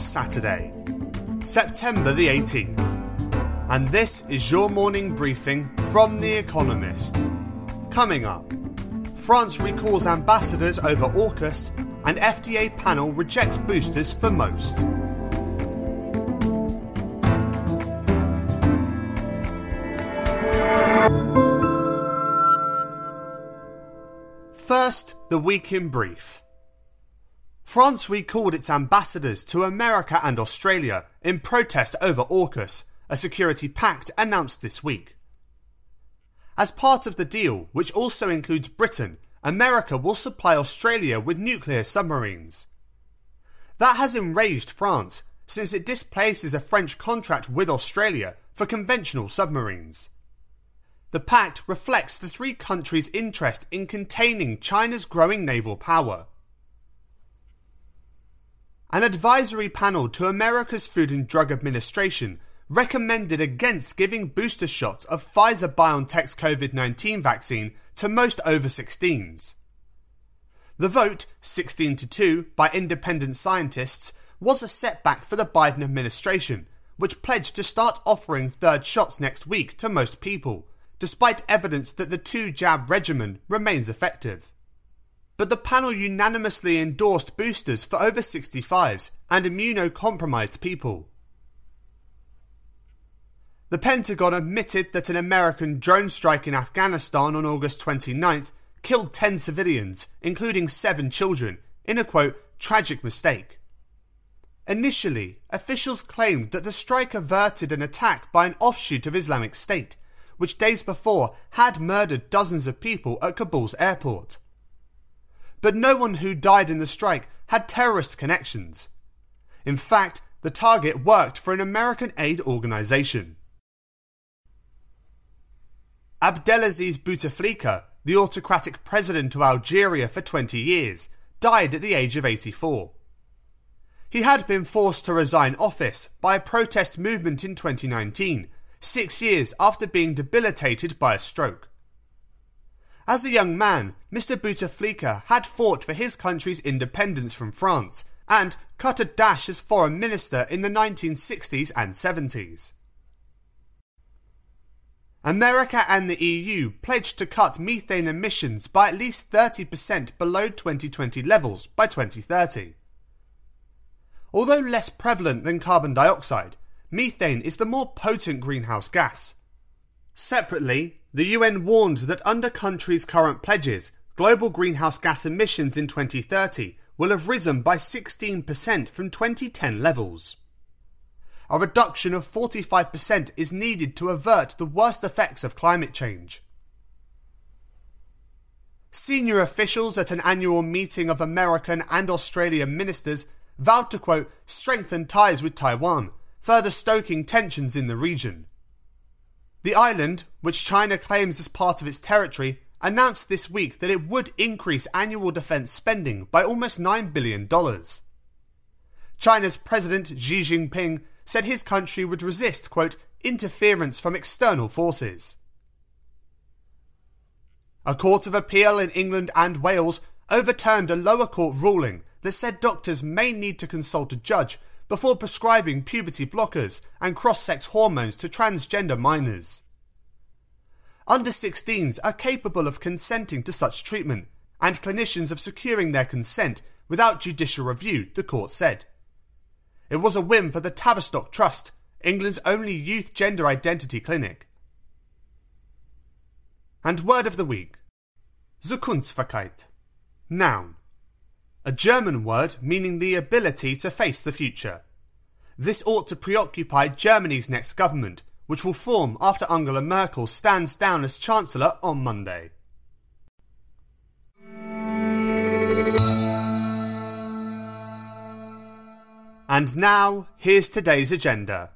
Saturday, September the 18th, and this is your morning briefing from The Economist. Coming up, France recalls ambassadors over AUKUS, and FDA panel rejects boosters for most. First, the week in brief. France recalled its ambassadors to America and Australia in protest over AUKUS, a security pact announced this week. As part of the deal, which also includes Britain, America will supply Australia with nuclear submarines. That has enraged France since it displaces a French contract with Australia for conventional submarines. The pact reflects the three countries' interest in containing China's growing naval power. An advisory panel to America's Food and Drug Administration recommended against giving booster shots of Pfizer BioNTech's COVID 19 vaccine to most over 16s. The vote, 16 to 2, by independent scientists was a setback for the Biden administration, which pledged to start offering third shots next week to most people, despite evidence that the two jab regimen remains effective but the panel unanimously endorsed boosters for over 65s and immunocompromised people. The Pentagon admitted that an American drone strike in Afghanistan on August 29th killed 10 civilians, including 7 children, in a quote, tragic mistake. Initially, officials claimed that the strike averted an attack by an offshoot of Islamic State, which days before had murdered dozens of people at Kabul's airport but no one who died in the strike had terrorist connections. In fact, the target worked for an American aid organization. Abdelaziz Bouteflika, the autocratic president of Algeria for 20 years, died at the age of 84. He had been forced to resign office by a protest movement in 2019, six years after being debilitated by a stroke. As a young man, Mr. Bouteflika had fought for his country's independence from France and cut a dash as foreign minister in the 1960s and 70s. America and the EU pledged to cut methane emissions by at least 30% below 2020 levels by 2030. Although less prevalent than carbon dioxide, methane is the more potent greenhouse gas. Separately, the UN warned that under countries' current pledges, global greenhouse gas emissions in 2030 will have risen by 16% from 2010 levels. A reduction of 45% is needed to avert the worst effects of climate change. Senior officials at an annual meeting of American and Australian ministers vowed to quote, strengthen ties with Taiwan, further stoking tensions in the region. The island, which China claims as part of its territory, announced this week that it would increase annual defense spending by almost $9 billion. China's President Xi Jinping said his country would resist, quote, interference from external forces. A court of appeal in England and Wales overturned a lower court ruling that said doctors may need to consult a judge before prescribing puberty blockers and cross sex hormones to transgender minors. Under 16s are capable of consenting to such treatment, and clinicians of securing their consent without judicial review, the court said. It was a whim for the Tavistock Trust, England's only youth gender identity clinic. And word of the week Zukunftsfähigkeit. Noun a German word meaning the ability to face the future. This ought to preoccupy Germany's next government, which will form after Angela Merkel stands down as Chancellor on Monday. And now, here's today's agenda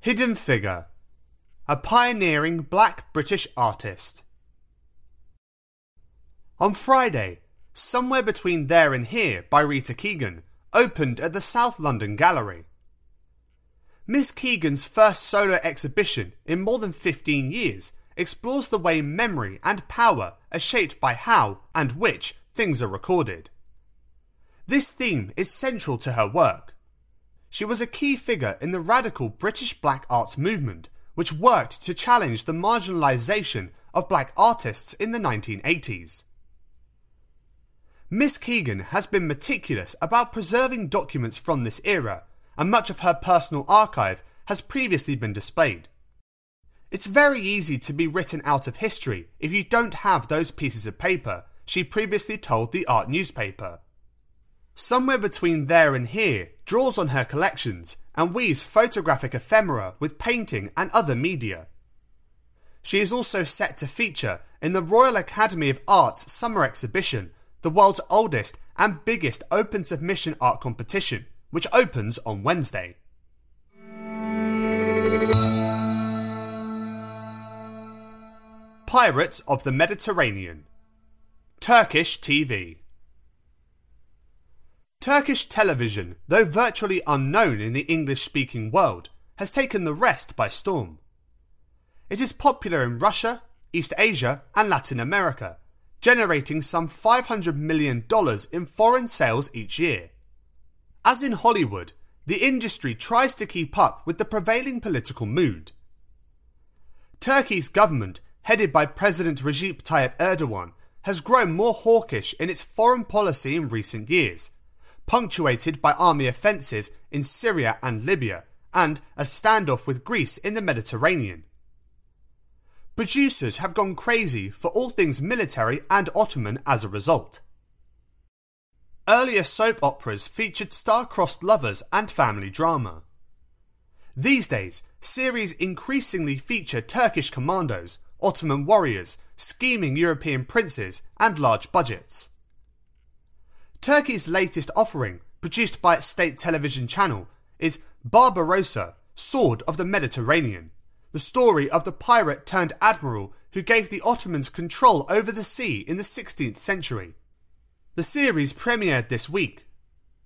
Hidden Figure, a pioneering black British artist. On Friday, Somewhere Between There and Here by Rita Keegan opened at the South London Gallery. Miss Keegan's first solo exhibition in more than 15 years explores the way memory and power are shaped by how and which things are recorded. This theme is central to her work. she was a key figure in the radical British black arts movement, which worked to challenge the marginalisation of black artists in the 1980s. Miss Keegan has been meticulous about preserving documents from this era, and much of her personal archive has previously been displayed. It's very easy to be written out of history if you don't have those pieces of paper, she previously told the art newspaper. Somewhere between there and here draws on her collections and weaves photographic ephemera with painting and other media. She is also set to feature in the Royal Academy of Art's summer exhibition, the world's oldest and biggest open submission art competition, which opens on Wednesday. Pirates of the Mediterranean Turkish TV Turkish television, though virtually unknown in the English speaking world, has taken the rest by storm. It is popular in Russia, East Asia, and Latin America, generating some $500 million in foreign sales each year. As in Hollywood, the industry tries to keep up with the prevailing political mood. Turkey's government, headed by President Recep Tayyip Erdogan, has grown more hawkish in its foreign policy in recent years punctuated by army offences in Syria and Libya, and a standoff with Greece in the Mediterranean. Producers have gone crazy for all things military and Ottoman as a result. Earlier soap operas featured star-crossed lovers and family drama. These days, series increasingly feature Turkish commandos, Ottoman warriors, scheming European princes, and large budgets. Turkey's latest offering, produced by its state television channel, is Barbarossa, Sword of the Mediterranean, the story of the pirate turned admiral who gave the Ottomans control over the sea in the 16th century. The series premiered this week.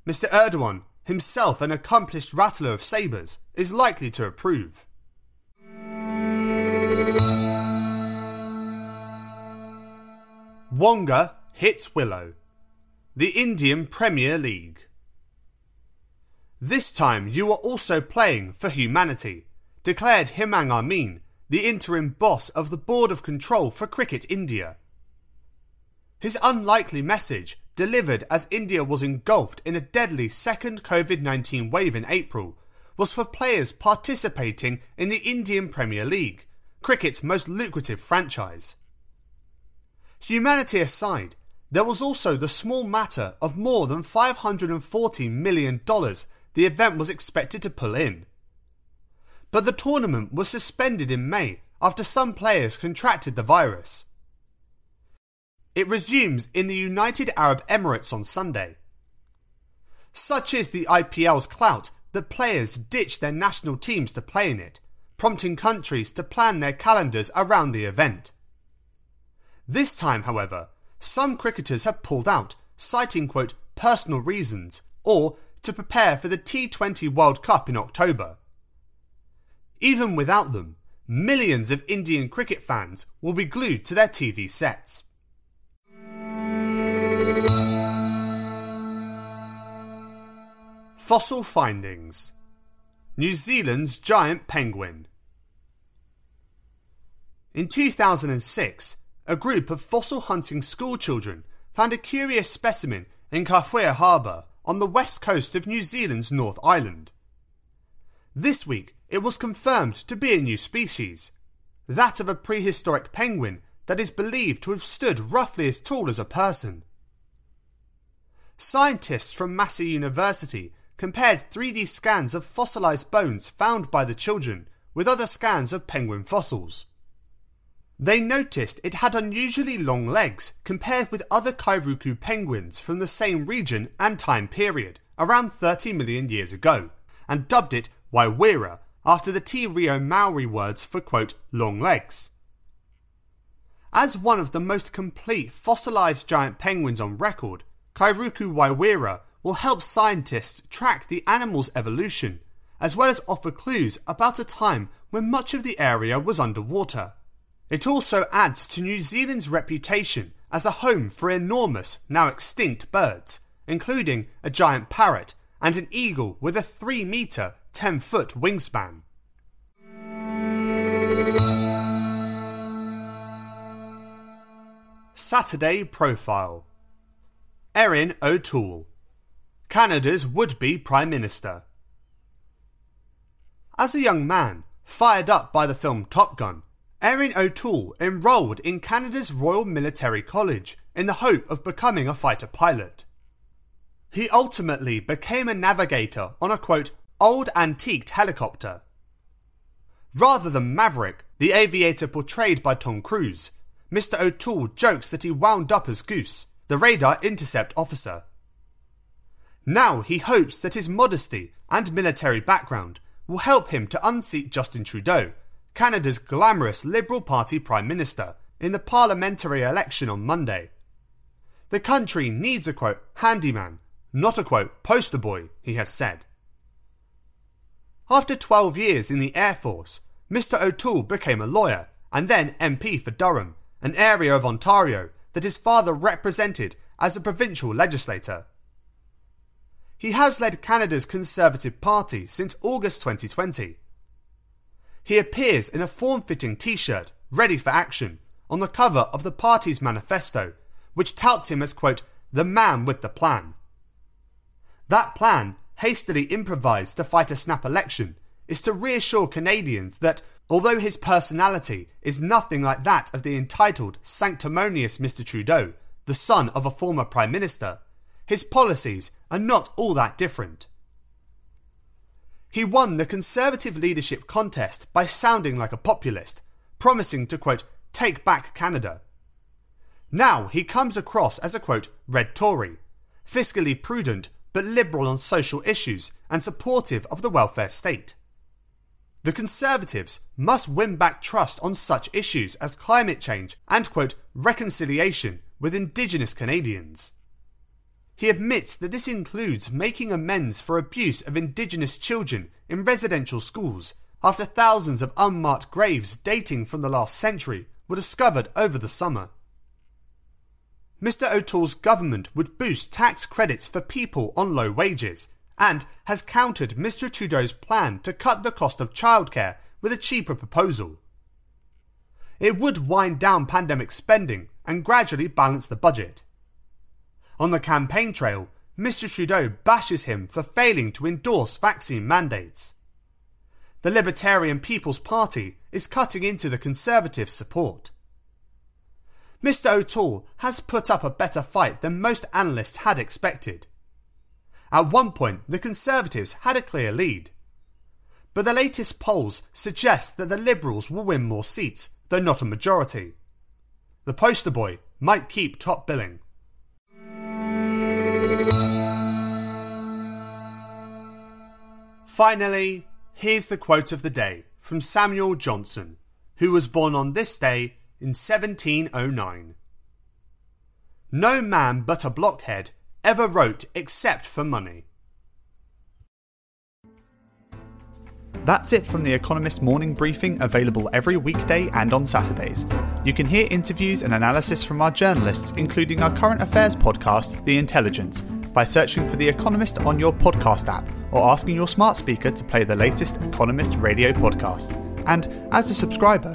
Mr. Erdogan, himself an accomplished rattler of sabres, is likely to approve. Wonga hits Willow the Indian Premier League. This time you are also playing for humanity, declared Hemang Amin, the interim boss of the Board of Control for Cricket India. His unlikely message, delivered as India was engulfed in a deadly second COVID 19 wave in April, was for players participating in the Indian Premier League, cricket's most lucrative franchise. Humanity aside, there was also the small matter of more than $540 million the event was expected to pull in. But the tournament was suspended in May after some players contracted the virus. It resumes in the United Arab Emirates on Sunday. Such is the IPL's clout that players ditch their national teams to play in it, prompting countries to plan their calendars around the event. This time, however, some cricketers have pulled out, citing, quote, personal reasons, or to prepare for the T20 World Cup in October. Even without them, millions of Indian cricket fans will be glued to their TV sets. Fossil findings New Zealand's giant penguin. In 2006, a group of fossil hunting schoolchildren found a curious specimen in Kawhia Harbour on the west coast of New Zealand's North Island. This week, it was confirmed to be a new species, that of a prehistoric penguin that is believed to have stood roughly as tall as a person. Scientists from Massey University compared 3D scans of fossilized bones found by the children with other scans of penguin fossils. They noticed it had unusually long legs compared with other Kairuku penguins from the same region and time period, around 30 million years ago, and dubbed it waewaeroa after the Te Reo Maori words for quote, long legs. As one of the most complete fossilized giant penguins on record, Kairuku waewaeroa will help scientists track the animal's evolution, as well as offer clues about a time when much of the area was underwater. It also adds to New Zealand's reputation as a home for enormous, now extinct birds, including a giant parrot and an eagle with a 3 metre, 10 foot wingspan. Saturday Profile Erin O'Toole, Canada's would be Prime Minister. As a young man, fired up by the film Top Gun, Erin O'Toole enrolled in Canada's Royal Military College in the hope of becoming a fighter pilot. He ultimately became a navigator on a quote, old antiqued helicopter. Rather than Maverick, the aviator portrayed by Tom Cruise, Mr. O'Toole jokes that he wound up as Goose, the radar intercept officer. Now he hopes that his modesty and military background will help him to unseat Justin Trudeau, Canada's glamorous Liberal Party Prime Minister, in the parliamentary election on Monday. The country needs a quote handyman, not a quote poster boy, he has said. After 12 years in the Air Force, Mr. O'Toole became a lawyer and then MP for Durham, an area of Ontario that his father represented as a provincial legislator. He has led Canada's Conservative Party since August 2020. He appears in a form fitting t shirt, ready for action, on the cover of the party's manifesto, which touts him as, quote, the man with the plan. That plan, hastily improvised to fight a snap election, is to reassure Canadians that although his personality is nothing like that of the entitled, sanctimonious Mr. Trudeau, the son of a former Prime Minister, his policies are not all that different. He won the Conservative leadership contest by sounding like a populist, promising to, quote, take back Canada. Now he comes across as a, quote, red Tory, fiscally prudent but liberal on social issues and supportive of the welfare state. The Conservatives must win back trust on such issues as climate change and, quote, reconciliation with Indigenous Canadians. He admits that this includes making amends for abuse of Indigenous children in residential schools after thousands of unmarked graves dating from the last century were discovered over the summer. Mr. O'Toole's government would boost tax credits for people on low wages and has countered Mr. Trudeau's plan to cut the cost of childcare with a cheaper proposal. It would wind down pandemic spending and gradually balance the budget. On the campaign trail, Mr. Trudeau bashes him for failing to endorse vaccine mandates. The Libertarian People's Party is cutting into the Conservatives' support. Mr. O'Toole has put up a better fight than most analysts had expected. At one point, the Conservatives had a clear lead. But the latest polls suggest that the Liberals will win more seats, though not a majority. The poster boy might keep top billing. Finally, here's the quote of the day from Samuel Johnson, who was born on this day in 1709. No man but a blockhead ever wrote except for money. That's it from The Economist morning briefing, available every weekday and on Saturdays. You can hear interviews and analysis from our journalists, including our current affairs podcast, The Intelligence by searching for The Economist on your podcast app or asking your smart speaker to play the latest Economist radio podcast. And as a subscriber,